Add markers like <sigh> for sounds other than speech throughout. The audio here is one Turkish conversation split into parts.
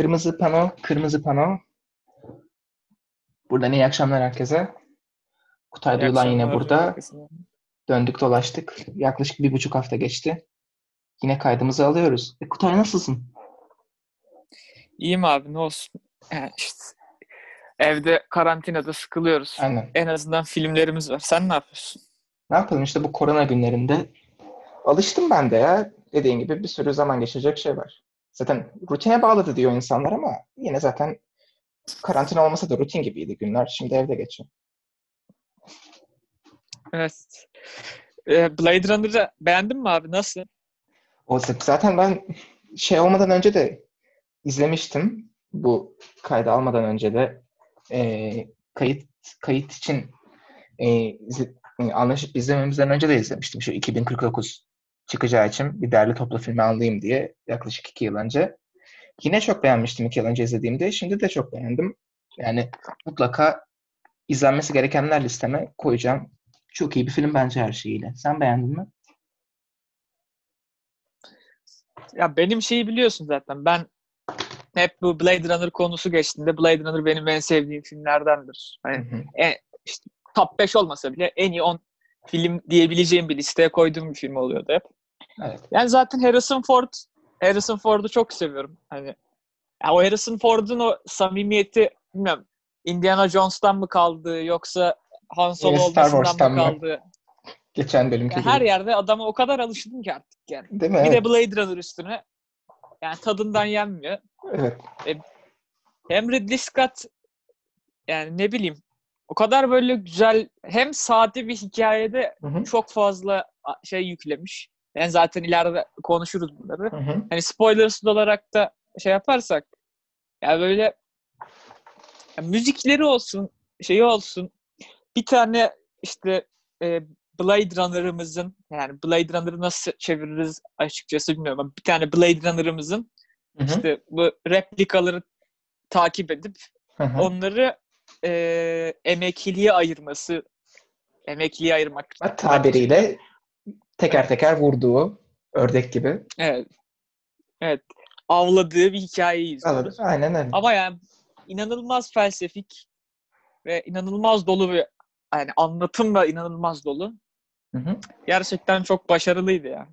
Kırmızı pano, kırmızı pano. Buradan iyi akşamlar herkese. Kutay Duyulan yine burada. herkese. Döndük dolaştık. Yaklaşık bir buçuk hafta geçti. Yine kaydımızı alıyoruz. E, Kutay nasılsın? İyiyim abi ne olsun. Yani işte evde karantinada sıkılıyoruz. Aynen. En azından filmlerimiz var. Sen ne yapıyorsun? Ne yapalım işte bu korona günlerinde. Alıştım ben de ya. Dediğin gibi bir sürü zaman geçecek şey var. Zaten rutine bağladı diyor insanlar ama yine zaten karantina olmasa da rutin gibiydi günler. Şimdi evde geçiyor. Evet. Ee, Blade Runner'ı beğendin mi abi? Nasıl? O zaten ben şey olmadan önce de izlemiştim. Bu kaydı almadan önce de e, kayıt kayıt için e, izle- e, anlaşıp izlememizden önce de izlemiştim. Şu 2049 çıkacağı için bir derli toplu filmi alayım diye yaklaşık iki yıl önce. Yine çok beğenmiştim iki yıl önce izlediğimde. Şimdi de çok beğendim. Yani mutlaka izlenmesi gerekenler listeme koyacağım. Çok iyi bir film bence her şeyiyle. Sen beğendin mi? Ya benim şeyi biliyorsun zaten. Ben hep bu Blade Runner konusu geçtiğinde Blade Runner benim en sevdiğim filmlerdendir. Hani Hı hı. en, işte top 5 olmasa bile en iyi 10 film diyebileceğim bir listeye koyduğum bir film oluyordu hep. Evet. Yani zaten Harrison Ford Harrison Ford'u çok seviyorum. Hani ya o Harrison Ford'un o samimiyeti bilmiyorum Indiana Jones'tan mı kaldı yoksa Han Solo Star olmasından mı mı? kaldı? Geçen bölümki Yani gibi. her yerde adama o kadar alıştım ki artık yani. Değil mi? Bir Evet. de Blade Runner üstüne. Yani tadından yenmiyor. Evet. Hem Ridley Scott yani ne bileyim o kadar böyle güzel hem sade bir hikayede Hı hı. çok fazla şey yüklemiş. Yani zaten ileride konuşuruz bunları. Hı hı. Hani spoilersız olarak da şey yaparsak ya böyle ya müzikleri olsun, şeyi olsun. Bir tane işte e, Blade Runner'ımızın yani Blade Runner'ı nasıl çeviririz açıkçası bilmiyorum ama bir tane Blade Runner'ımızın Hı hı. işte bu replikaları takip edip Hı hı. onları e, emekliliğe ayırması emekliliğe ayırmak tabiriyle teker teker vurduğu ördek gibi. evet evet avladığı bir hikayeyi izliyoruz. Aynen öyle. Ama yani inanılmaz felsefik ve inanılmaz dolu bir yani anlatım da inanılmaz dolu. Hı hı. Gerçekten çok başarılıydı ya.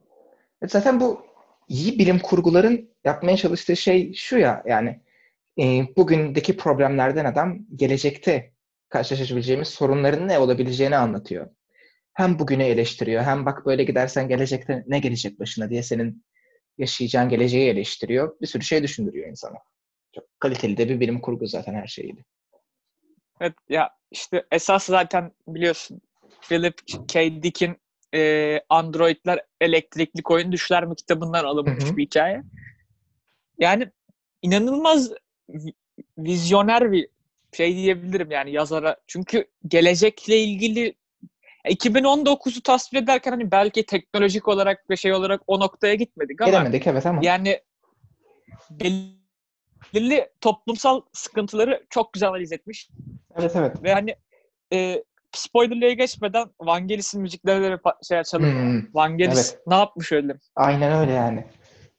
E Zaten bu iyi bilim kurguların yapmaya çalıştığı şey şu ya yani e, bugündeki problemlerden adam gelecekte karşılaşabileceğimiz sorunların ne olabileceğini anlatıyor. Hem bugünü eleştiriyor hem bak böyle gidersen gelecekte ne gelecek başına diye senin yaşayacağın geleceği eleştiriyor. Bir sürü şey düşündürüyor insana. Çok kaliteli de bir bilim kurgu zaten her şeyiyle. Evet ya işte esas zaten biliyorsun Philip K. Dick'in e, Androidler Elektrikli Koyun Düşler mi kitabından alınmış Hı hı. bir hikaye. Yani inanılmaz vi- vizyoner bir şey diyebilirim yani yazara. Çünkü gelecekle ilgili 2019'u tasvir ederken hani belki teknolojik olarak ve şey olarak o noktaya gitmedik ama Gelemedik evet ama yani belirli toplumsal sıkıntıları çok güzel analiz etmiş. evet evet. Ve hani e, spoilerlığa geçmeden Vangelis'in müziklerine de bir şey açalım. Hmm. Vangelis Evet. ne yapmış öyle? Aynen öyle yani.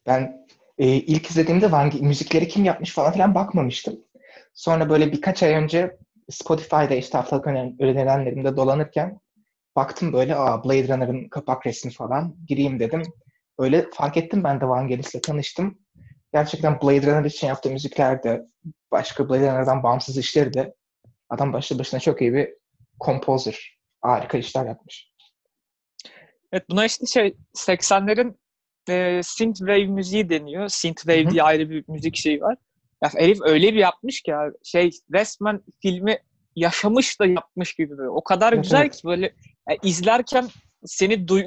Ben e, ilk izlediğimde Van müzikleri kim yapmış falan filan bakmamıştım. Sonra böyle birkaç ay önce Spotify'da işte haftalık öner- önerilerimde dolanırken baktım böyle aa Blade Runner'ın kapak resmi falan gireyim dedim. Öyle fark ettim ben de Vangelis'le tanıştım. Gerçekten Blade Runner için yaptığı müzikler de başka Blade Runner'dan bağımsız işleri de adam başlı başına çok iyi bir composer. Harika işler yapmış. Evet buna işte şey 80'lerin e, synthwave müziği deniyor. Synthwave Hı hı. diye ayrı bir müzik şeyi var. Ya herif öyle bir yapmış ki abi, şey resmen filmi yaşamış da yapmış gibi böyle. O kadar Evet, güzel evet. ki böyle ya izlerken seni duy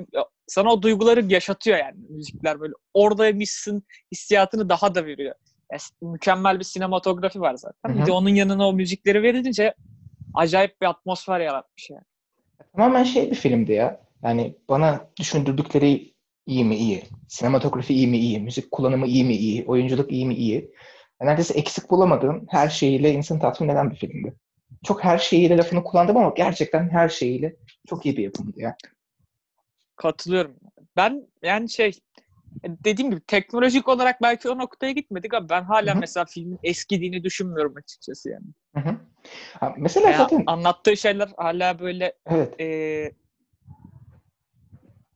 sana o duyguları yaşatıyor yani müzikler böyle. Oradaymışsın hissiyatını daha da veriyor. Ya, s- mükemmel bir sinematografi var zaten. Hı Bir hı. de onun yanına o müzikleri verince acayip bir atmosfer yaratmış yani. Tamamen şey bir filmdi ya. Yani bana düşündürdükleri iyi mi iyi. Sinematografi iyi mi iyi. Müzik kullanımı iyi mi iyi. Oyunculuk iyi mi iyi. Neredeyse eksik bulamadığım her şeyiyle insanı tatmin eden bir filmdi. Çok her şeyiyle lafını kullandım ama gerçekten her şeyiyle çok iyi bir yapımdı ya. Katılıyorum. Ben yani şey dediğim gibi teknolojik olarak belki o noktaya gitmedik ama ben hala Hı hı. mesela filmin eskidiğini düşünmüyorum açıkçası yani. Ha, mesela Veya zaten anlattığı şeyler hala böyle evet e,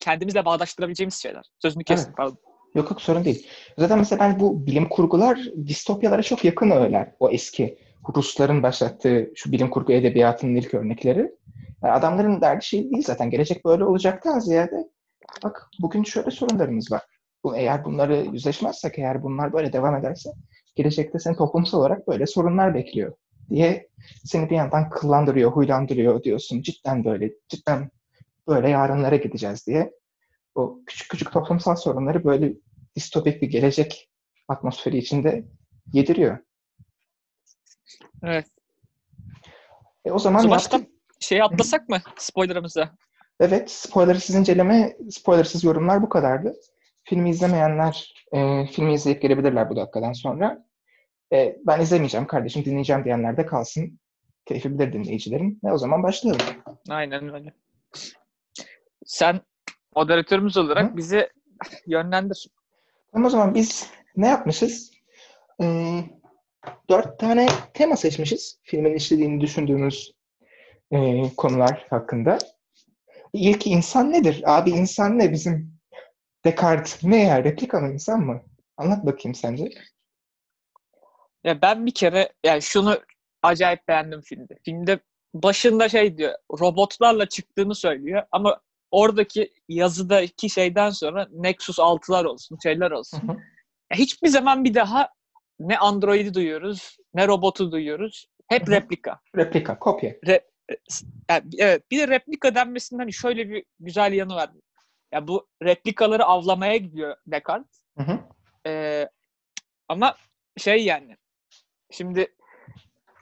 kendimizle bağdaştırabileceğimiz şeyler. Sözünü kestim Evet. pardon. Yok yok sorun değil. Zaten mesela ben bu bilim kurgular distopyalara çok yakın öğeler. O eski Rusların başlattığı şu bilim kurgu edebiyatının ilk örnekleri. Yani adamların derdi şey değil zaten. Gelecek böyle olacaktan ziyade bak bugün şöyle sorunlarımız var. Bu, eğer bunları yüzleşmezsek, eğer bunlar böyle devam ederse gelecekte seni toplumsal olarak böyle sorunlar bekliyor diye seni bir yandan kıllandırıyor, huylandırıyor diyorsun. Cidden böyle, cidden böyle yarınlara gideceğiz diye. O küçük küçük toplumsal sorunları böyle distopik bir gelecek atmosferi içinde yediriyor. Evet. E o zaman baştan yaptık. şeyi atlasak mı spoilerımıza? Evet, spoilersız inceleme, spoilersız yorumlar bu kadardı. Filmi izlemeyenler e, filmi izleyip gelebilirler bu dakikadan sonra. E, ben izlemeyeceğim kardeşim, dinleyeceğim diyenler de kalsın. Keyfi bilir dinleyicilerin. Ve o zaman başlayalım. Aynen öyle. Sen moderatörümüz olarak Hı. bizi yönlendir. Tamam o zaman biz ne yapmışız? Ee, dört tane tema seçmişiz. Filmin işlediğini düşündüğümüz e, konular hakkında. İlk insan nedir? Abi insan ne bizim? Descartes ne ya? Replika mı insan mı? Anlat bakayım sence. Ya ben bir kere yani şunu acayip beğendim filmde. Filmde başında şey diyor robotlarla çıktığını söylüyor ama oradaki yazıdaki şeyden sonra Nexus 6'lar olsun şeyler olsun. Hı hı. Ya hiçbir zaman bir daha ne Android'i duyuyoruz ne robotu duyuyoruz. Hep replika. Replika, kopya. Yani evet bir de replika denmesinden hani şöyle bir güzel yanı var. Ya bu replikaları avlamaya gidiyor Descartes. Hı hı. Ee, ama şey yani şimdi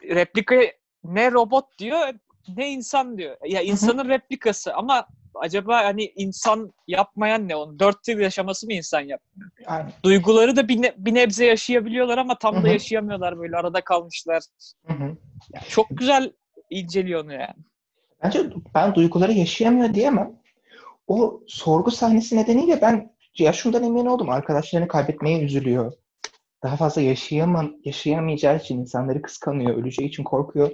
replikaya ne robot diyor ne insan diyor. Ya insanın replikası ama acaba hani insan yapmayan ne onun? Dört yıl yaşaması mı insan yap? Aynen. Duyguları da bir, ne- bir nebze yaşayabiliyorlar ama tam Hı da yaşayamıyorlar böyle arada kalmışlar. Hı. Çok güzel inceliyor onu yani. Bence ben duyguları yaşayamıyor diyemem. O sorgu sahnesi nedeniyle ben ya şundan emin oldum. Arkadaşlarını kaybetmeye üzülüyor. Daha fazla yaşayamam, yaşayamayacağı için insanları kıskanıyor, öleceği için korkuyor.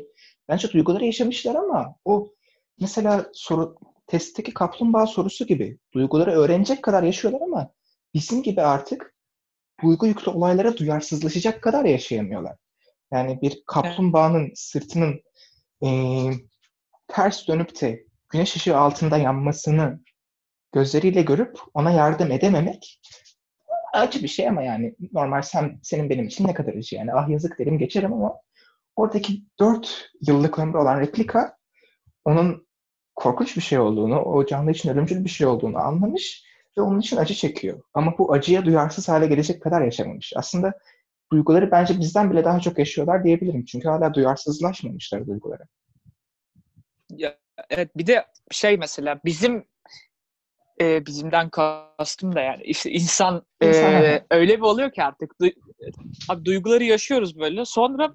Bence duyguları yaşamışlar ama o mesela soru testteki kaplumbağa sorusu gibi duyguları öğrenecek kadar yaşıyorlar ama bizim gibi artık duygu yüklü olaylara duyarsızlaşacak kadar yaşayamıyorlar. Yani bir kaplumbağanın sırtının eee, ters dönüp de güneş ışığı altında yanmasını gözleriyle görüp ona yardım edememek acı bir şey ama yani normal sen senin benim için ne kadar acı yani ah yazık derim geçerim ama oradaki 4 yıllık ömrü olan replika onun korkunç bir şey olduğunu, o canlı için ölümcül bir şey olduğunu anlamış ve onun için acı çekiyor. Ama bu acıya duyarsız hale gelecek kadar yaşamamış. Aslında duyguları bence bizden bile daha çok yaşıyorlar diyebilirim. Çünkü hala duyarsızlaşmamışlar duygulara. Ya, evet bir de şey mesela bizim e, bizimden kastım da yani işte insan, e, öyle bir oluyor ki artık du- abi duyguları yaşıyoruz böyle. Sonra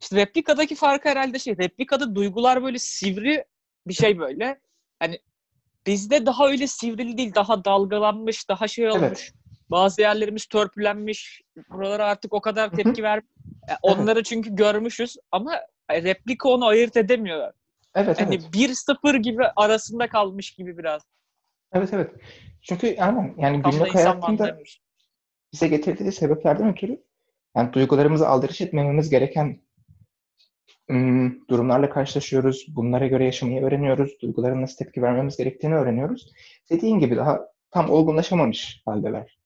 işte replikadaki farkı herhalde şey replikada duygular böyle sivri bir şey böyle. Hani bizde daha öyle sivrili değil daha dalgalanmış daha şey olmuş. Evet. Bazı yerlerimiz törpülenmiş. Buralara artık o kadar tepki ver. Yani onları çünkü görmüşüz ama replika onu ayırt edemiyor. Evet, Hani evet. 1-0 gibi arasında kalmış gibi biraz. Evet, evet. Çünkü aynen yani Tam günlük hayatında bize getirdiği sebeplerden ötürü yani duygularımızı aldırış etmememiz gereken durumlarla karşılaşıyoruz. Bunlara göre yaşamayı öğreniyoruz. Duygulara nasıl tepki vermemiz gerektiğini öğreniyoruz. Dediğin gibi daha tam olgunlaşamamış haldeler.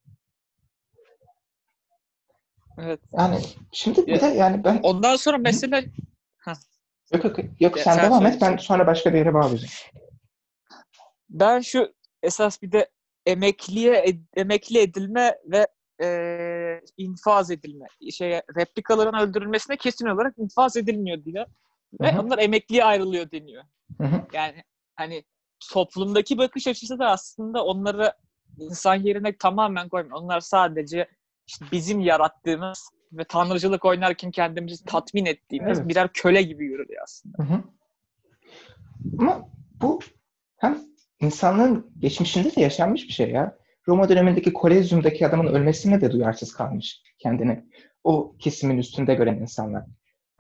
Evet. Yani şimdi bir de yani ben Ondan sonra mesela yok yok, yok Ya sen sen devam et ben sonra başka bir yere bağlayacağım. ben şu esas bir de emekliye emekli edilme ve e, infaz edilme şeye replikaların öldürülmesine kesin olarak infaz edilmiyor diyor. Ve Hı hı. onlar emekliye ayrılıyor deniyor. Hı hı. Yani hani toplumdaki bakış açısı da aslında onları insan yerine tamamen koymuyor. Onlar sadece işte bizim yarattığımız ve tanrıcılık oynarken kendimizi tatmin ettiğimiz Evet. birer köle gibi görülüyor aslında. Hı hı. Ama bu hem insanlığın geçmişinde de yaşanmış bir şey ya. Roma dönemindeki Kolezyum'daki adamın ölmesine de duyarsız kalmış kendini. O kesimin üstünde gören insanlar.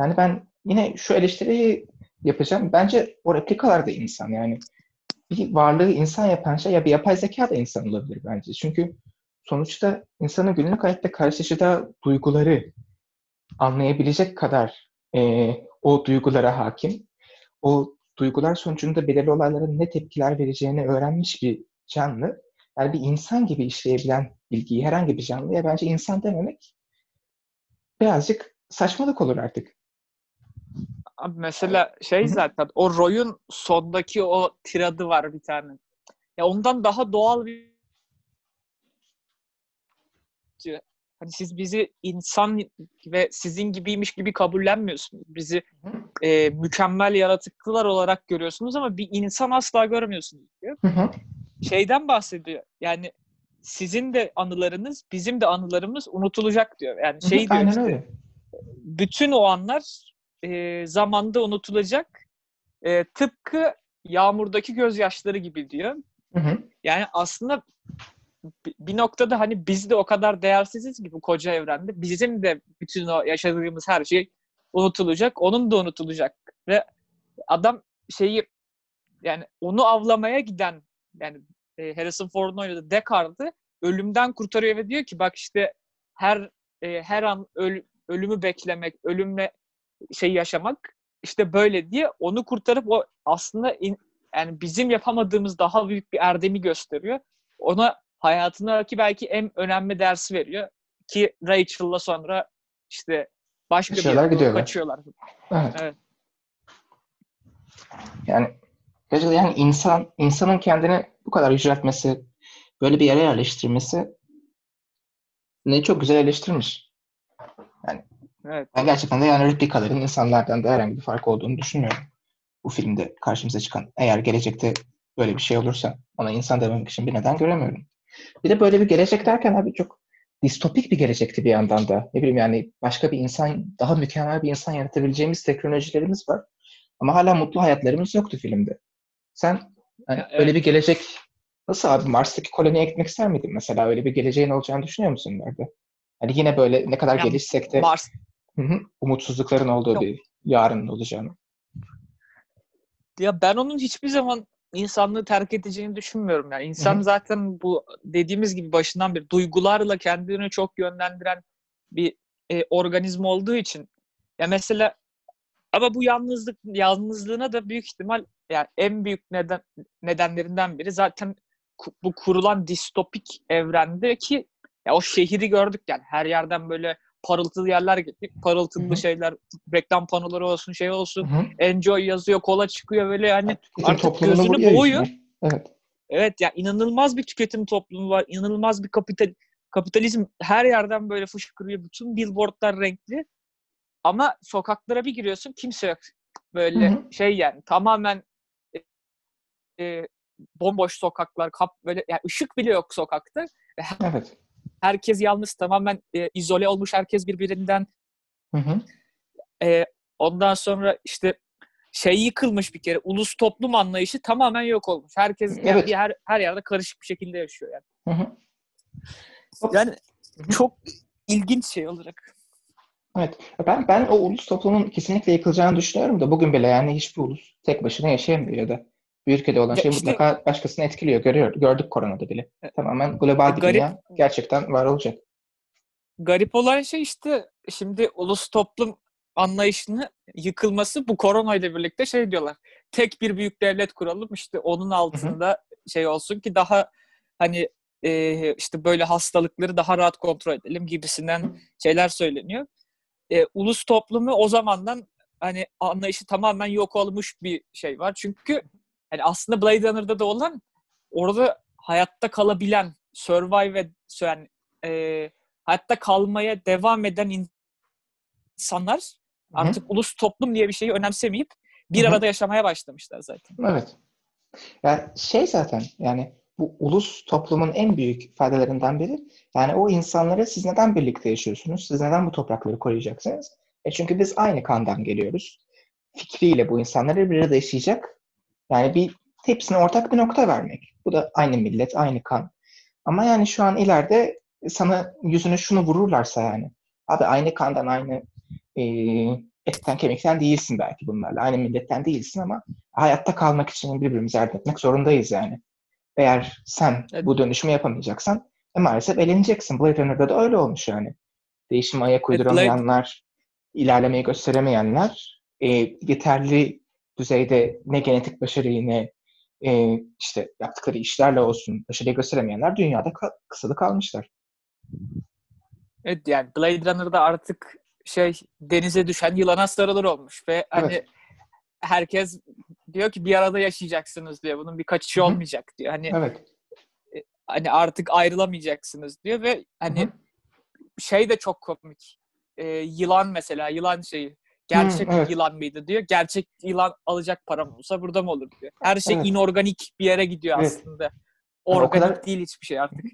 Yani ben yine şu eleştiriyi yapacağım. Bence o replikalar da insan yani. Bir varlığı insan yapan şey ya bir yapay zeka da insan olabilir bence. Çünkü sonuçta insanın günlük hayatta karşılaşacağı duyguları anlayabilecek kadar e, o duygulara hakim. O duygular sonucunda belirli olaylara ne tepkiler vereceğini öğrenmiş bir canlı. Yani bir insan gibi işleyebilen bilgiyi herhangi bir canlıya bence insan dememek birazcık saçmalık olur artık. Abi mesela şey zaten o Roy'un sondaki o tiradı var bir tane. Ya ondan daha doğal bir hani siz bizi insan ve sizin gibiymiş gibi kabullenmiyorsunuz. Bizi e, mükemmel yaratıklılar olarak görüyorsunuz ama bir insan asla görmüyorsunuz diyor. Hı hı. Şeyden bahsediyor. Yani sizin de anılarınız, bizim de anılarımız unutulacak diyor. Yani şey diyor işte, öyle. bütün o anlar e, zamanda unutulacak. E, tıpkı yağmurdaki gözyaşları gibi diyor. Hı hı. Yani aslında bi- bir noktada hani biz de o kadar değersiziz ki bu koca evrende. Bizim de bütün o yaşadığımız her şey unutulacak. Onun da unutulacak. Ve adam şeyi yani onu avlamaya giden yani e, Harrison Ford'un oynadığı Deckard'ı ölümden kurtarıyor ve diyor ki bak işte her e, her an öl- ölümü beklemek, ölümle şey yaşamak işte böyle diye onu kurtarıp o aslında in- yani bizim yapamadığımız daha büyük bir erdemi gösteriyor. Ona hayatındaki belki en önemli dersi veriyor ki Rachel'la sonra işte başka bir yere kaçıyorlar. Evet. Evet. Yani Rachel yani insan insanın kendini bu kadar yüceltmesi, böyle bir yere yerleştirmesi ne çok güzel eleştirmiş. Evet. Ben gerçekten de yani replikaların insanlardan da herhangi bir fark olduğunu düşünmüyorum. Bu filmde karşımıza çıkan. Eğer gelecekte böyle bir şey olursa ona insan dememek için bir neden göremiyorum. Bir de böyle bir gelecek derken abi çok distopik bir gelecekti bir yandan da. Ne bileyim yani başka bir insan, daha mükemmel bir insan yaratabileceğimiz teknolojilerimiz var. Ama hala mutlu hayatlarımız yoktu filmde. Sen hani Ya, öyle evet. bir gelecek nasıl abi Mars'taki koloniye gitmek ister miydin mesela? Öyle bir geleceğin olacağını düşünüyor musun ileride? Hani yine böyle ne kadar Ya, gelişsek de Mars umutsuzlukların olduğu Yok. bir yarının olacağını. Ya ben onun hiçbir zaman insanlığı terk edeceğini düşünmüyorum. Yani insan Hı hı. zaten bu dediğimiz gibi başından beri duygularla kendini çok yönlendiren bir e, organizma olduğu için ya mesela ama bu yalnızlık yalnızlığına da büyük ihtimal yani en büyük neden nedenlerinden biri zaten bu kurulan distopik evrendeki ya o şehri gördük yani her yerden böyle parıltılı yerler gittik. Parıltılı Hı hı. şeyler, reklam panoları olsun, şey olsun Hı hı. enjoy yazıyor, kola çıkıyor böyle Tüketim artık toplumunu gözünü boğuyor. yüzüne. Evet. evet ya inanılmaz bir tüketim toplumu var. inanılmaz bir kapital kapitalizm her yerden böyle fışkırıyor. Bütün billboardlar renkli. Ama sokaklara bir giriyorsun kimse yok. Böyle Hı hı. şey yani tamamen e, bomboş sokaklar, kap böyle yani ışık bile yok sokakta. Evet. Herkes yalnız, tamamen e, izole olmuş herkes birbirinden. Hı hı. E, ondan sonra işte şey yıkılmış bir kere. Ulus toplum anlayışı tamamen yok olmuş. Herkes Evet. her, her yerde karışık bir şekilde yaşıyor yani. Hı hı. Yani Hı hı. çok ilginç şey olarak. Evet. Ben ben o ulus toplumun kesinlikle yıkılacağını düşünüyorum da bugün bile yani hiçbir ulus tek başına yaşayamıyor ya da bir ülkede olan Ya şey işte- mutlaka başkasını etkiliyor. Görüyor, gördük koronada bile. Tamamen global E, bir garip- dünya gerçekten var olacak. Garip olan şey işte şimdi ulus toplum anlayışını yıkılması bu koronayla birlikte şey diyorlar. Tek bir büyük devlet kuralım işte onun altında şey olsun ki daha hani e, işte böyle hastalıkları daha rahat kontrol edelim gibisinden şeyler söyleniyor. E, ulus toplumu o zamandan hani anlayışı tamamen yok olmuş bir şey var. Çünkü hani aslında Blade Runner'da da olan orada hayatta kalabilen, survive ve yani, e, hayatta kalmaya devam eden insanlar Hı hı. artık ulus toplum diye bir şeyi önemsemeyip bir Hı hı. arada yaşamaya başlamışlar zaten. Evet. Yani şey zaten yani bu ulus toplumun en büyük faydalarından biri yani o insanları siz neden birlikte yaşıyorsunuz? Siz neden bu toprakları koruyacaksınız? E çünkü biz aynı kandan geliyoruz. Fikriyle bu insanları bir arada yaşayacak. Yani bir hepsine ortak bir nokta vermek. Bu da aynı millet, aynı kan. Ama yani şu an ileride sana yüzüne şunu vururlarsa yani. Abi aynı kandan aynı e, etten kemikten değilsin belki bunlarla. Aynı milletten değilsin ama hayatta kalmak için birbirimize yardım etmek zorundayız yani. Eğer sen Evet. bu dönüşümü yapamayacaksan e, maalesef eleneceksin. Blade Runner'da da öyle olmuş yani. Değişime ayak Evet, Blade- uyduramayanlar, ilerlemeyi gösteremeyenler, e, yeterli düzeyde ne genetik başarıyı ne e, işte yaptıkları işlerle olsun başarıyı gösteremeyenler dünyada ka- kısılı kalmışlar. Evet yani Blade Runner'da artık şey denize düşen yılana sarılır olmuş ve hani Evet. herkes diyor ki bir arada yaşayacaksınız diyor. Bunun bir kaçışı Hı hı. olmayacak diyor. Hani Evet. hani artık ayrılamayacaksınız diyor ve hani Hı hı. şey de çok komik. Ee, yılan mesela yılan şeyi gerçek evet. yılan mıydı diyor. Gerçek yılan alacak param olsa burada mı olur diyor. Her şey Evet. inorganik bir yere gidiyor Evet. aslında. Yani o Organik kadar- değil hiçbir şey artık.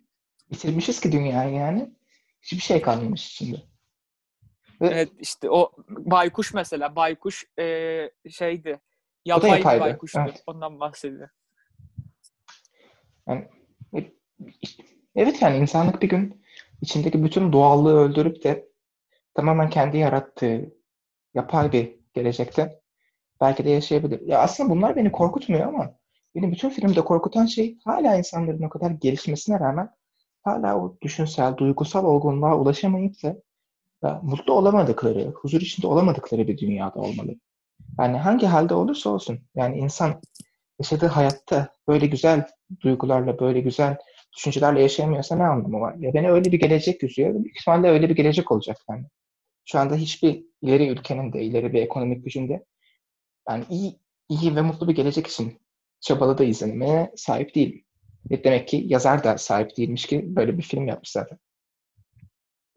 Bitirmişiz ki dünyayı yani. Hiçbir şey kalmamış içinde. Ve Evet işte o baykuş mesela baykuş eee, şeydi. Yapay bir baykuştu. evet. Ondan bahsediyor. evet yani insanlık bir gün içindeki bütün doğallığı öldürüp de tamamen kendi yarattığı yapay bir gelecekte belki de yaşayabilir. Ya aslında bunlar beni korkutmuyor ama beni bütün filmde korkutan şey hala insanların o kadar gelişmesine rağmen hala o düşünsel, duygusal olgunluğa ulaşamayıp da ya, mutlu olamadıkları, huzur içinde olamadıkları bir dünyada olmalı. Yani hangi halde olursa olsun. Yani insan yaşadığı hayatta böyle güzel duygularla, böyle güzel düşüncelerle yaşayamıyorsa ne anlamı var? Ya beni öyle bir gelecek yüzüyor. Büyük ihtimalle öyle bir gelecek olacak yani. Şu anda hiçbir ileri ülkenin de, ileri bir ekonomik gücün de yani iyi, iyi ve mutlu bir gelecek için çabaladığı izlenime sahip değil. Ve demek ki yazar da sahip değilmiş ki böyle bir film yapmış zaten.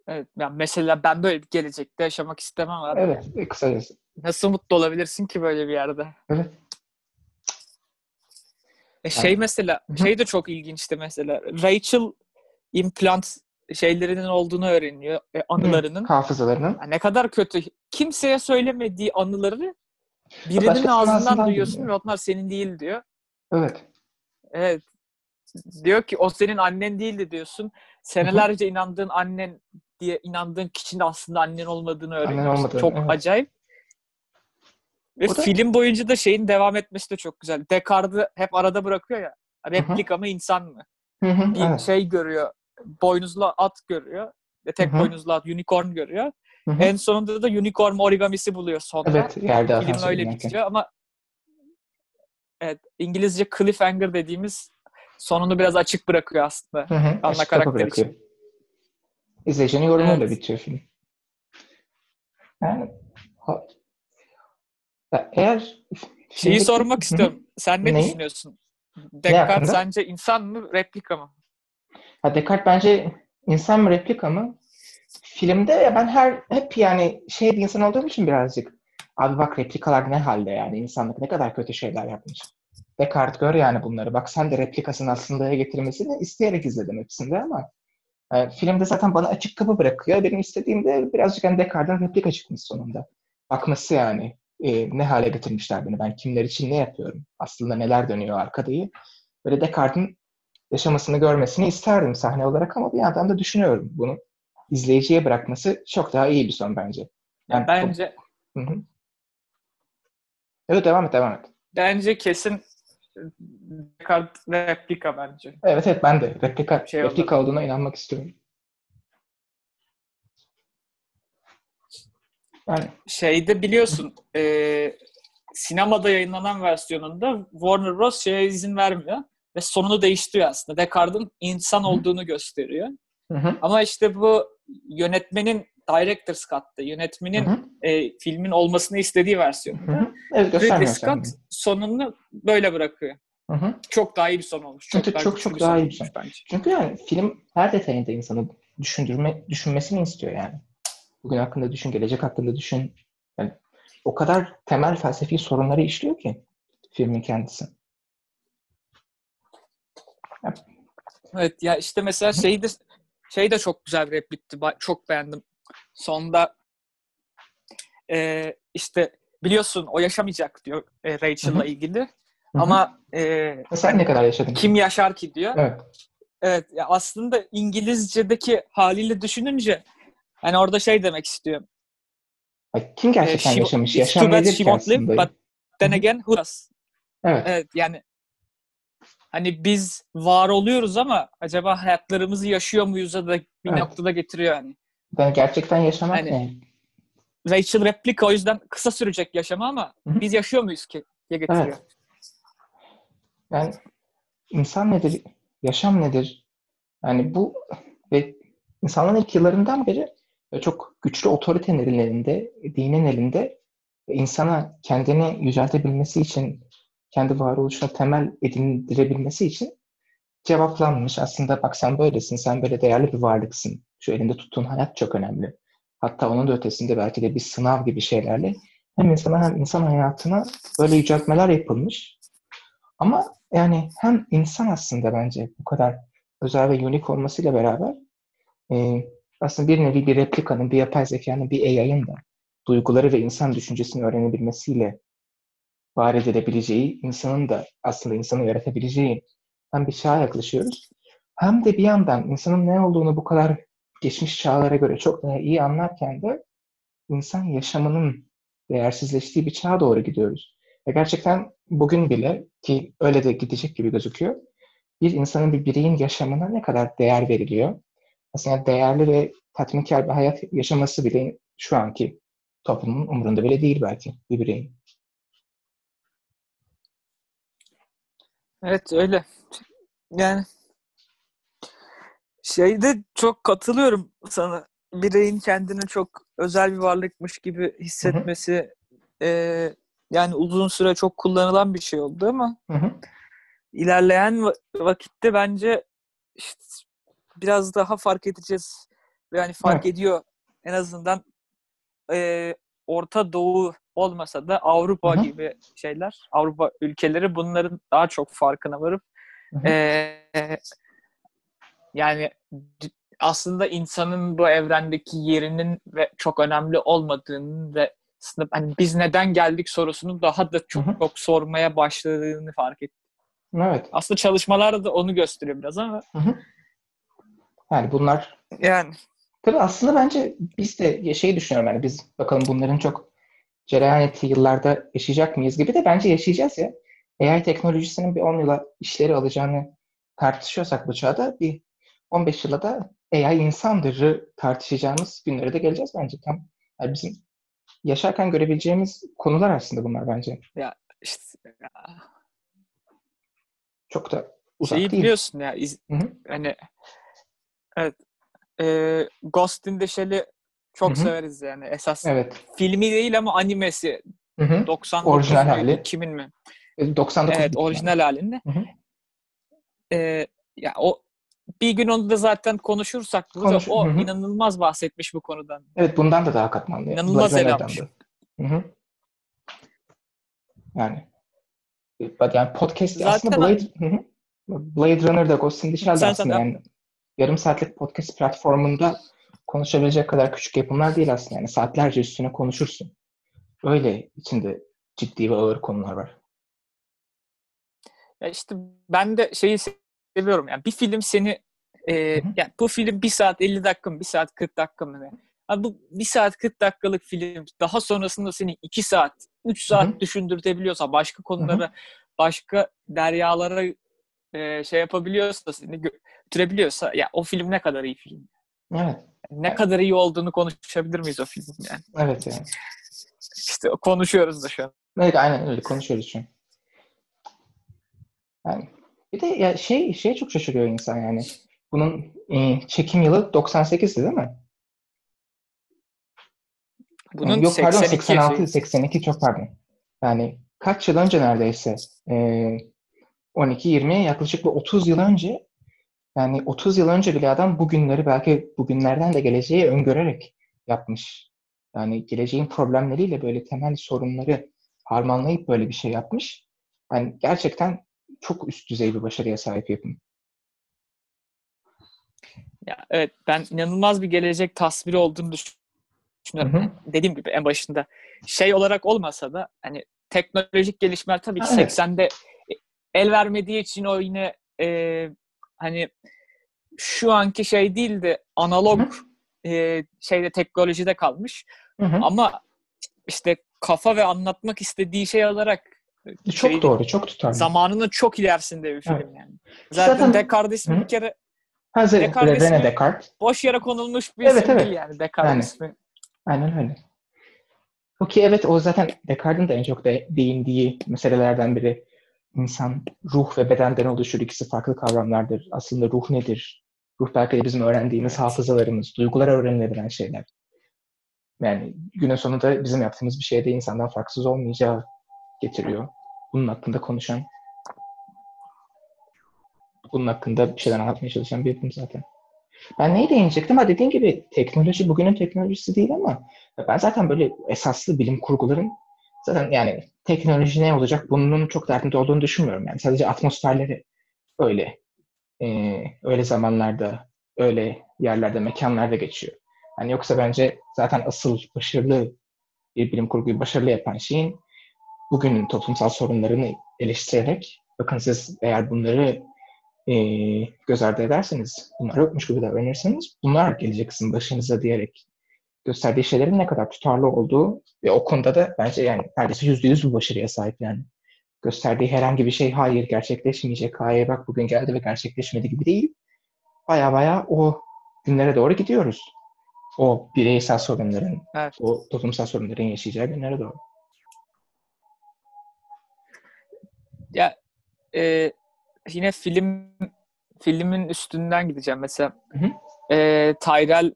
Evet. Yani mesela ben böyle bir gelecekte yaşamak istemem abi. Evet, e, kısacası. Nasıl mutlu olabilirsin ki böyle bir yerde? Evet. E şey Yani- mesela şey de çok ilginçti mesela. Rachel implant şeylerinin olduğunu öğreniyor. e, anılarının. Hafızalarının. Ya ne kadar kötü. Kimseye söylemediği anıları birinin ağzından duyuyorsun dinliyor. ve onlar senin değil diyor. Evet. Evet. Diyor ki o senin annen değildi diyorsun. Senelerce inandığın annen diye inandığın kişinin aslında annen olmadığını öğreniyorsun. olmadığını, çok evet. acayip. Ve O da- film boyunca da şeyin devam etmesi de çok güzel. Descartes'i hep arada bırakıyor ya. hı. Replika mı insan mı? Hı hı, Bir evet. şey görüyor. Boynuzlu at görüyor. Ve tek Hı hı. boynuzlu at, unicorn görüyor. Hı hı. En sonunda da unicorn origamisi buluyor sonra. Evet, yerde Film öyle bitiyor ama evet İngilizce cliffhanger dediğimiz sonunu biraz açık bırakıyor aslında. Hı hı, Ana açık karakter için. İzleyicinin yorumuyla Evet. bitiyor film. Yani ha- ya eğer Şeyi sormak istiyorum. Sen ne Neyi? düşünüyorsun? Descartes sence insan mı, replika mı? Ha, Descartes bence insan mı replika mı? Filmde ya ben her hep yani şey bir insan olduğum için birazcık abi bak replikalar ne halde yani insanlık ne kadar kötü şeyler yapmış. Descartes gör yani bunları. Bak sen de replikasını aslında getirmesini isteyerek izledim hepsinde ama e, filmde zaten bana açık kapı bırakıyor. Benim istediğim de birazcık hani Descartes'in replika çıkması sonunda. Bakması yani e, ne hale getirmişler beni. Ben kimler için ne yapıyorum? Aslında neler dönüyor arkadayı. Böyle Descartes'in yaşamasını görmesini isterdim sahne olarak ama bir yandan da düşünüyorum bunu izleyiciye bırakması çok daha iyi bir son bence. Yani Bence hı. Evet devam et devam et. bence kesin Descartes replika bence. Evet evet ben de replika, Şey replika olduğuna inanmak istiyorum. Yani Şeyde biliyorsun e, sinemada yayınlanan versiyonunda Warner Bros. şeye izin vermiyor ve sonunu değiştiriyor aslında. Descartes'in insan Hı. olduğunu gösteriyor. hı hı, Ama işte bu yönetmenin Director's Cut'ta, yönetmenin hı hı, e, filmin olmasını istediği hı versiyonunda hı. Evet Ridley Scott sonunu böyle bırakıyor. Hı hı. Çok daha iyi bir son olmuş. Çok daha çok- çok bir daha son iyi bir olmuş bence. Çünkü yani film her detayında insanı düşündürme, düşünmesini istiyor yani. Bugün hakkında düşün, gelecek hakkında düşün. Yani o kadar temel felsefi sorunları işliyor ki filmin kendisi. Evet ya işte mesela şey de şey de çok güzel bir replikti. Çok beğendim. Sonda e, işte biliyorsun o yaşamayacak diyor e, Rachel'la ilgili. Ama e, Sen ne kadar yaşadın? kim yaşar ki diyor. Evet. Evet ya aslında İngilizce'deki haliyle düşününce hani orada şey demek istiyor. Kim gerçekten she- yaşamış? Yaşam nedir ki live, aslında? but then again who does? Evet. Evet yani hani biz var oluyoruz ama acaba hayatlarımızı yaşıyor muyuz da bir Evet. noktada getiriyor hani. Ben gerçekten yaşamak Hani- ne? Rachel Replica o yüzden kısa sürecek yaşamı ama Hı hı. biz yaşıyor muyuz ki diye getiriyor. Evet. Yani insan nedir? Yaşam nedir? Yani bu ve insanların ilk yıllarından beri çok güçlü otoritenin elinde, dinin elinde insana kendini yüceltebilmesi için, kendi varoluşuna temel edindirebilmesi için cevaplanmış. Aslında bak sen böylesin, sen böyle değerli bir varlıksın. Şu elinde tuttuğun hayat çok önemli. Hatta onun da ötesinde belki de bir sınav gibi şeylerle hem insana hem insan hayatına böyle yüceltmeler yapılmış. Ama yani hem insan aslında bence bu kadar özel ve unik olmasıyla beraber e, aslında bir nevi bir replikanın, bir yapay zekanın, bir AI'ın da duyguları ve insan düşüncesini öğrenebilmesiyle var edilebileceği, insanın da aslında insanı yaratabileceği hem bir çağa yaklaşıyoruz. Hem de bir yandan insanın ne olduğunu bu kadar geçmiş çağlara göre çok daha iyi anlarken de insan yaşamının değersizleştiği bir çağa doğru gidiyoruz. Ve gerçekten bugün bile ki öyle de gidecek gibi gözüküyor. Bir insanın bir bireyin yaşamına ne kadar değer veriliyor? Aslında değerli ve tatminkar bir hayat yaşaması bile şu anki toplumun umurunda bile değil belki bir bireyin. Evet öyle. Yani şeyde çok katılıyorum sana. Bireyin kendini çok özel bir varlıkmış gibi hissetmesi e, yani uzun süre çok kullanılan bir şey oldu ama Hı hı. ilerleyen va- vakitte bence işte biraz daha fark edeceğiz. Yani fark Evet. ediyor en azından e, Orta Doğu olmasa da Avrupa Hı hı. gibi şeyler, Avrupa ülkeleri bunların daha çok farkına varıp e, yani aslında insanın bu evrendeki yerinin ve çok önemli olmadığını ve aslında hani biz neden geldik sorusunu daha da çok, Hı hı. çok sormaya başladığını fark ettim. Evet. Aslında çalışmalar da onu gösteriyor biraz ama Hı hı. Yani bunlar yani tabii aslında bence biz de şey düşünüyorum yani biz bakalım bunların çok cereyan ettiği yıllarda yaşayacak mıyız gibi de bence yaşayacağız ya. AI teknolojisinin bir 10 yıla işleri alacağını tartışıyorsak bu çağda bir 15 yıla da AI insandırı tartışacağımız günlere de geleceğiz bence. Tam yani bizim yaşarken görebileceğimiz konular aslında bunlar bence. işte Çok da uzak şeyi değil. biliyorsun ya iz- hani evet e, Ghost in the Shell'i çok Hı hı. severiz yani esas Evet. filmi değil ama animesi Hı hı. 99 Orijinal hali. 2000 mi? 99 Evet büyük orijinal halinde. Hı hı. Ee, ya o bir gün onu da zaten konuşursak burada Konuş- o Hı hı. inanılmaz bahsetmiş bu konudan. Evet bundan da daha katmanlı. İnanılmaz ele almış. da. Hı hı. Yani bak yani podcast Zaten- aslında Blade. Blade Runner'da Ghost in the Shell'da aslında yani yarım saatlik podcast platformunda konuşabilecek kadar küçük yapımlar değil aslında. Yani saatlerce üstüne konuşursun. Öyle içinde ciddi ve ağır konular var. Ya işte ben de şeyi seviyorum. Yani bir film seni e, Hı hı. yani bu film 1 saat 50 dakika mı 1 saat 40 dakika mı? Abi bu 1 saat 40 dakikalık film daha sonrasında seni 2 saat 3 saat Hı hı. düşündürtebiliyorsa başka konulara başka deryalara e, şey yapabiliyorsa seni götürebiliyorsa ya o film ne kadar iyi film. Evet. Ne kadar iyi olduğunu konuşabilir miyiz o filmin yani? Evet yani. İşte konuşuyoruz da şu an. Evet aynen öyle konuşuyoruz şu an. Yani bir de ya şey şey çok şaşırıyor insan yani. Bunun e, çekim yılı 98'di değil mi? Bunun Yok pardon 82 86, şey- 82 çok pardon. Yani kaç yıl önce neredeyse? Ee, 12, 20 yaklaşık bir 30 yıl önce yani 30 yıl önce bile adam bugünleri belki bugünlerden de geleceği öngörerek yapmış. Yani geleceğin problemleriyle böyle temel sorunları harmanlayıp böyle bir şey yapmış. Yani gerçekten çok üst düzey bir başarıya sahip yapım. Ya, evet ben inanılmaz bir gelecek tasviri olduğunu düşünüyorum. Hı hı. Dediğim gibi en başında şey olarak olmasa da hani teknolojik gelişmeler tabii ki evet. 80'de el vermediği için o yine e, hani şu anki şey değil de analog e, şeyde teknolojide kalmış. Hı hı. Ama işte kafa ve anlatmak istediği şey olarak Çok şey- doğru, çok tutarlı. zamanının çok ilerisinde bir film Evet. yani. Zaten, Zaten- Descartes ismi bir kere Ha, Ze- Descartes ismi- Descartes. boş yere konulmuş bir Evet, isim evet. değil yani Descartes Yani. ismi. Aynen öyle. Okey evet o zaten Descartes'in de en çok de değindiği meselelerden biri. İnsan ruh ve bedenden oluşur. İkisi farklı kavramlardır. Aslında ruh nedir? Ruh belki de bizim öğrendiğimiz hafızalarımız, duygular öğrenilebilen şeyler. Yani günün sonunda bizim yaptığımız bir şeyde insandan farksız olmayacağı getiriyor. Bunun hakkında konuşan, bunun hakkında bir şeyler anlatmaya çalışan bir yapım zaten. Ben neyi değinecektim? Ha dediğin gibi teknoloji bugünün teknolojisi değil ama ben zaten böyle esaslı bilim kurguların zaten yani teknoloji ne olacak bunun çok derdinde olduğunu düşünmüyorum. Yani sadece atmosferleri öyle e, öyle zamanlarda öyle yerlerde mekanlarda geçiyor. Yani yoksa bence zaten asıl başarılı bir bilim kurguyu başarılı yapan şeyin bugünün toplumsal sorunlarını eleştirerek bakın siz eğer bunları e, göz ardı ederseniz, bunlar yokmuş gibi davranırsanız bunlar gelecek sizin başınıza diyerek gösterdiği şeylerin ne kadar tutarlı olduğu ve o konuda da bence yani neredeyse yüzde yüz bir başarıya sahip yani. Gösterdiği herhangi bir şey hayır gerçekleşmeyecek, hayır bak bugün geldi ve gerçekleşmedi gibi değil. Baya baya o günlere doğru gidiyoruz. O bireysel sorunların, Evet. o toplumsal sorunların yaşayacağı günlere doğru. Ya e, yine film filmin üstünden gideceğim mesela. Hı hı. E, Tyrell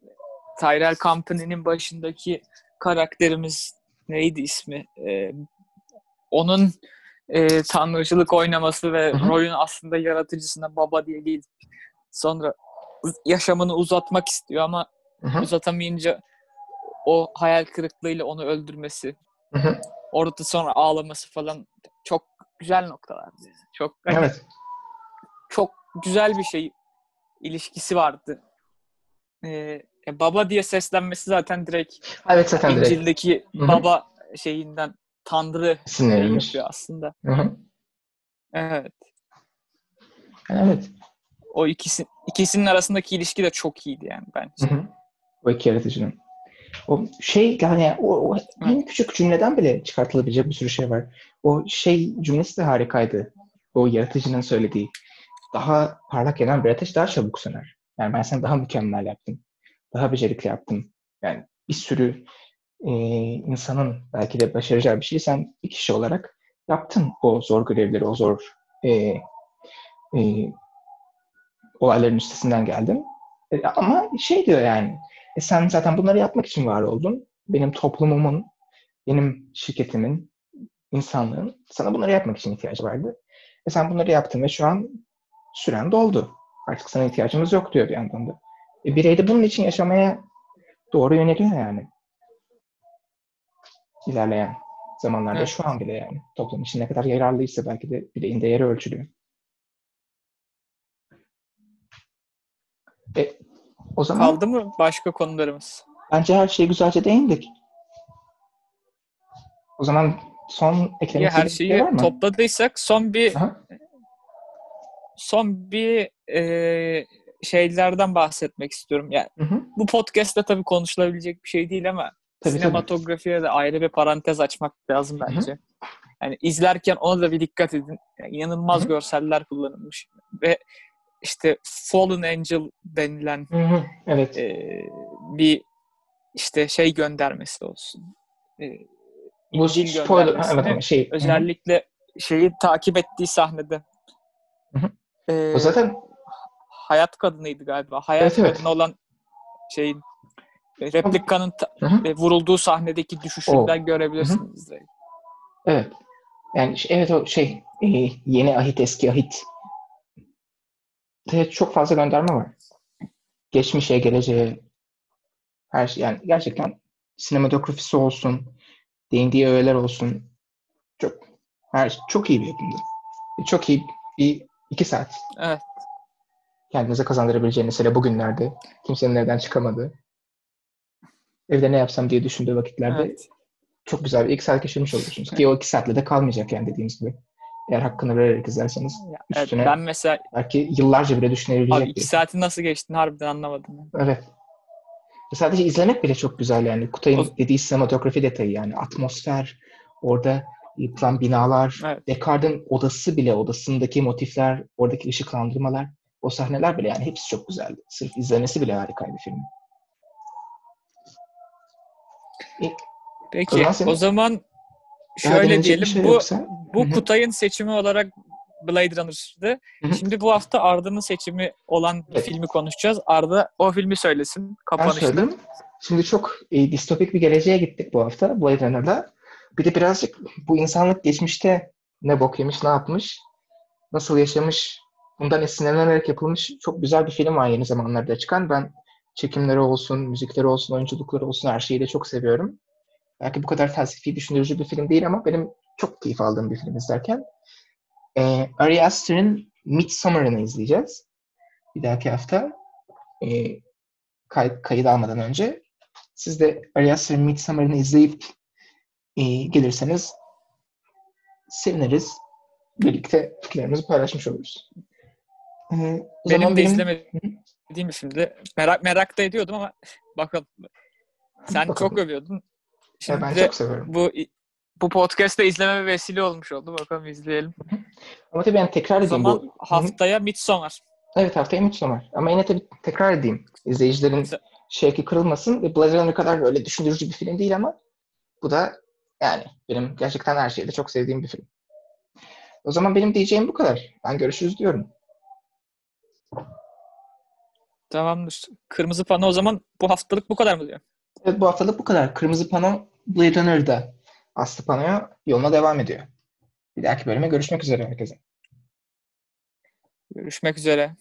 Tyrell Company'nin başındaki karakterimiz neydi ismi? E, onun e, tanrıcılık oynaması ve rolün aslında yaratıcısına baba diye değil. Sonra yaşamını uzatmak istiyor ama Hı hı. uzatamayınca o hayal kırıklığıyla onu öldürmesi, Hı hı. orada sonra ağlaması falan çok güzel noktalardı. Çok hani Evet. çok güzel bir şey ilişkisi vardı. Ee, e, baba diye seslenmesi zaten direkt Evet zaten direkt İncil'deki Hı hı. baba şeyinden Tanrı şeyi sinirlenmiş. yapıyor aslında. Hı hı. Evet. Evet. O ikisi, ikisinin arasındaki ilişki de çok iyiydi yani bence. Hı hı. O iki yaratıcının. O şey yani o, o en küçük cümleden bile çıkartılabilecek bir sürü şey var. O şey cümlesi de harikaydı. O yaratıcının söylediği. Daha parlak yanan bir ateş daha çabuk söner. Yani ben seni daha mükemmel yaptım. Daha becerikli yaptım. Yani bir sürü e, insanın belki de başaracağı bir şeyi sen bir kişi olarak yaptın. O zor görevleri, o zor e, e, olayların üstesinden geldin. E, ama şey diyor yani e sen zaten bunları yapmak için var oldun. Benim toplumumun, benim şirketimin, insanlığın sana bunları yapmak için ihtiyacı vardı. E sen bunları yaptın ve şu an süren doldu. Artık sana ihtiyacımız yok diyor bir yandan da. E birey de bunun için yaşamaya doğru yöneliyor yani. İlerleyen zamanlarda Evet. şu an bile yani. Toplum için ne kadar yararlıysa belki de bireyin değeri ölçülüyor. E, o zaman Kaldı mı başka konularımız? Bence her şeye güzelce değindik. O zaman son eklemek her bir şey var şeyi mı? topladıysak son bir Aha. son bir e, şeylerden bahsetmek istiyorum. Yani Hı hı. bu podcast'te tabii konuşulabilecek bir şey değil ama Tabii, tabii. sinematografiye de ayrı bir parantez açmak lazım Hı hı. bence. Yani izlerken ona da bir dikkat edin. Yani inanılmaz Hı hı. görseller kullanılmış ve işte Fallen Angel denilen Hı hı. Evet. e, bir işte şey göndermesi olsun. E, Bu spoiler. Evet şey. hı hı. özellikle şeyi takip ettiği sahnede. Hı hı. E, O zaten hayat kadınıydı galiba. Hayat Evet, evet. kadını olan şeyin replikanın ta- Hı hı. e, vurulduğu sahnedeki düşüşünden görebilirsiniz. direkt. Evet. Yani evet o şey e, yeni ahit eski ahit. Evet, çok fazla gönderme var. Geçmişe, geleceğe her şey yani gerçekten sinematografisi olsun, değindiği öğeler olsun. Çok her çok iyi bir yapımdı. Çok iyi bir iki saat. Evet. Kendinize kazandırabileceğiniz mesela bugünlerde kimsenin evden çıkamadığı evde ne yapsam diye düşündüğü vakitlerde Evet. çok güzel bir iki saat geçirmiş olursunuz. Ki o iki saatle de kalmayacak yani dediğimiz gibi. Eğer hakkını vererek izlerseniz. Ya, evet, Üstüne ben mesela belki yıllarca bile abi düşünebilecek iki bir. saatin nasıl geçtiğini harbiden anlamadım. Evet. Sadece izlemek bile çok güzel yani. Kutay'ın O- dediği sinematografi detayı yani. Atmosfer, orada yapılan binalar, Evet. Descartes'in odası bile, odasındaki motifler, oradaki ışıklandırmalar, o sahneler bile yani hepsi çok güzeldi. Sırf izlemesi bile harikaydı filmin. Peki O zaman senin- o zaman Daha şöyle diyelim şey bu yoksa- bu hı. Kutay'ın seçimi olarak Blade Runner'dı. Şimdi bu hafta Arda'nın seçimi olan bir Evet. filmi konuşacağız. Arda o filmi söylesin kapanışta. Şimdi çok e, distopik bir geleceğe gittik bu hafta Blade Runner'da. Bir de birazcık bu insanlık geçmişte ne bok yemiş, ne yapmış, nasıl yaşamış, bundan esinlenerek yapılmış çok güzel bir film var yeni zamanlarda çıkan. Ben çekimleri olsun, müzikleri olsun, oyunculukları olsun her şeyi de çok seviyorum. Belki bu kadar felsefi, düşündürücü bir film değil ama benim çok keyif aldığım bir film izlerken. E, Ari Aster'ın Midsommar'ını izleyeceğiz. Bir dahaki hafta. E, kay, kayıt almadan önce. Siz de Ari Aster'ın Midsommar'ını izleyip e, gelirseniz seviniriz. Birlikte fikirlerimizi paylaşmış oluruz. E, o Benim zaman de izlemediğim bir filmdi. Merak merak da ediyordum ama <laughs> bakalım. Sen Bakalım. çok övüyordun. Ya Şimdi ben çok seviyorum. bu bu podcast'ta izleme vesile olmuş oldu. Bakalım izleyelim. Ama tabii ben tekrar O edeyim zaman bu. haftaya Midsommar. Evet haftaya Midsommar. Ama yine tabii tekrar edeyim. İzleyicilerin Güzel. şevki kırılmasın. Ve Blade Runner kadar öyle düşündürücü bir film değil ama bu da yani benim gerçekten her şeyde çok sevdiğim bir film. O zaman benim diyeceğim bu kadar. Ben görüşürüz diyorum. Tamamdır. Kırmızı pano o zaman bu haftalık bu kadar mı diyor? Evet bu haftalık bu kadar. Kırmızı Pano Blade Runner'da Aslı Pano'ya yoluna devam ediyor. Bir dahaki bölüme görüşmek üzere herkese. Görüşmek üzere.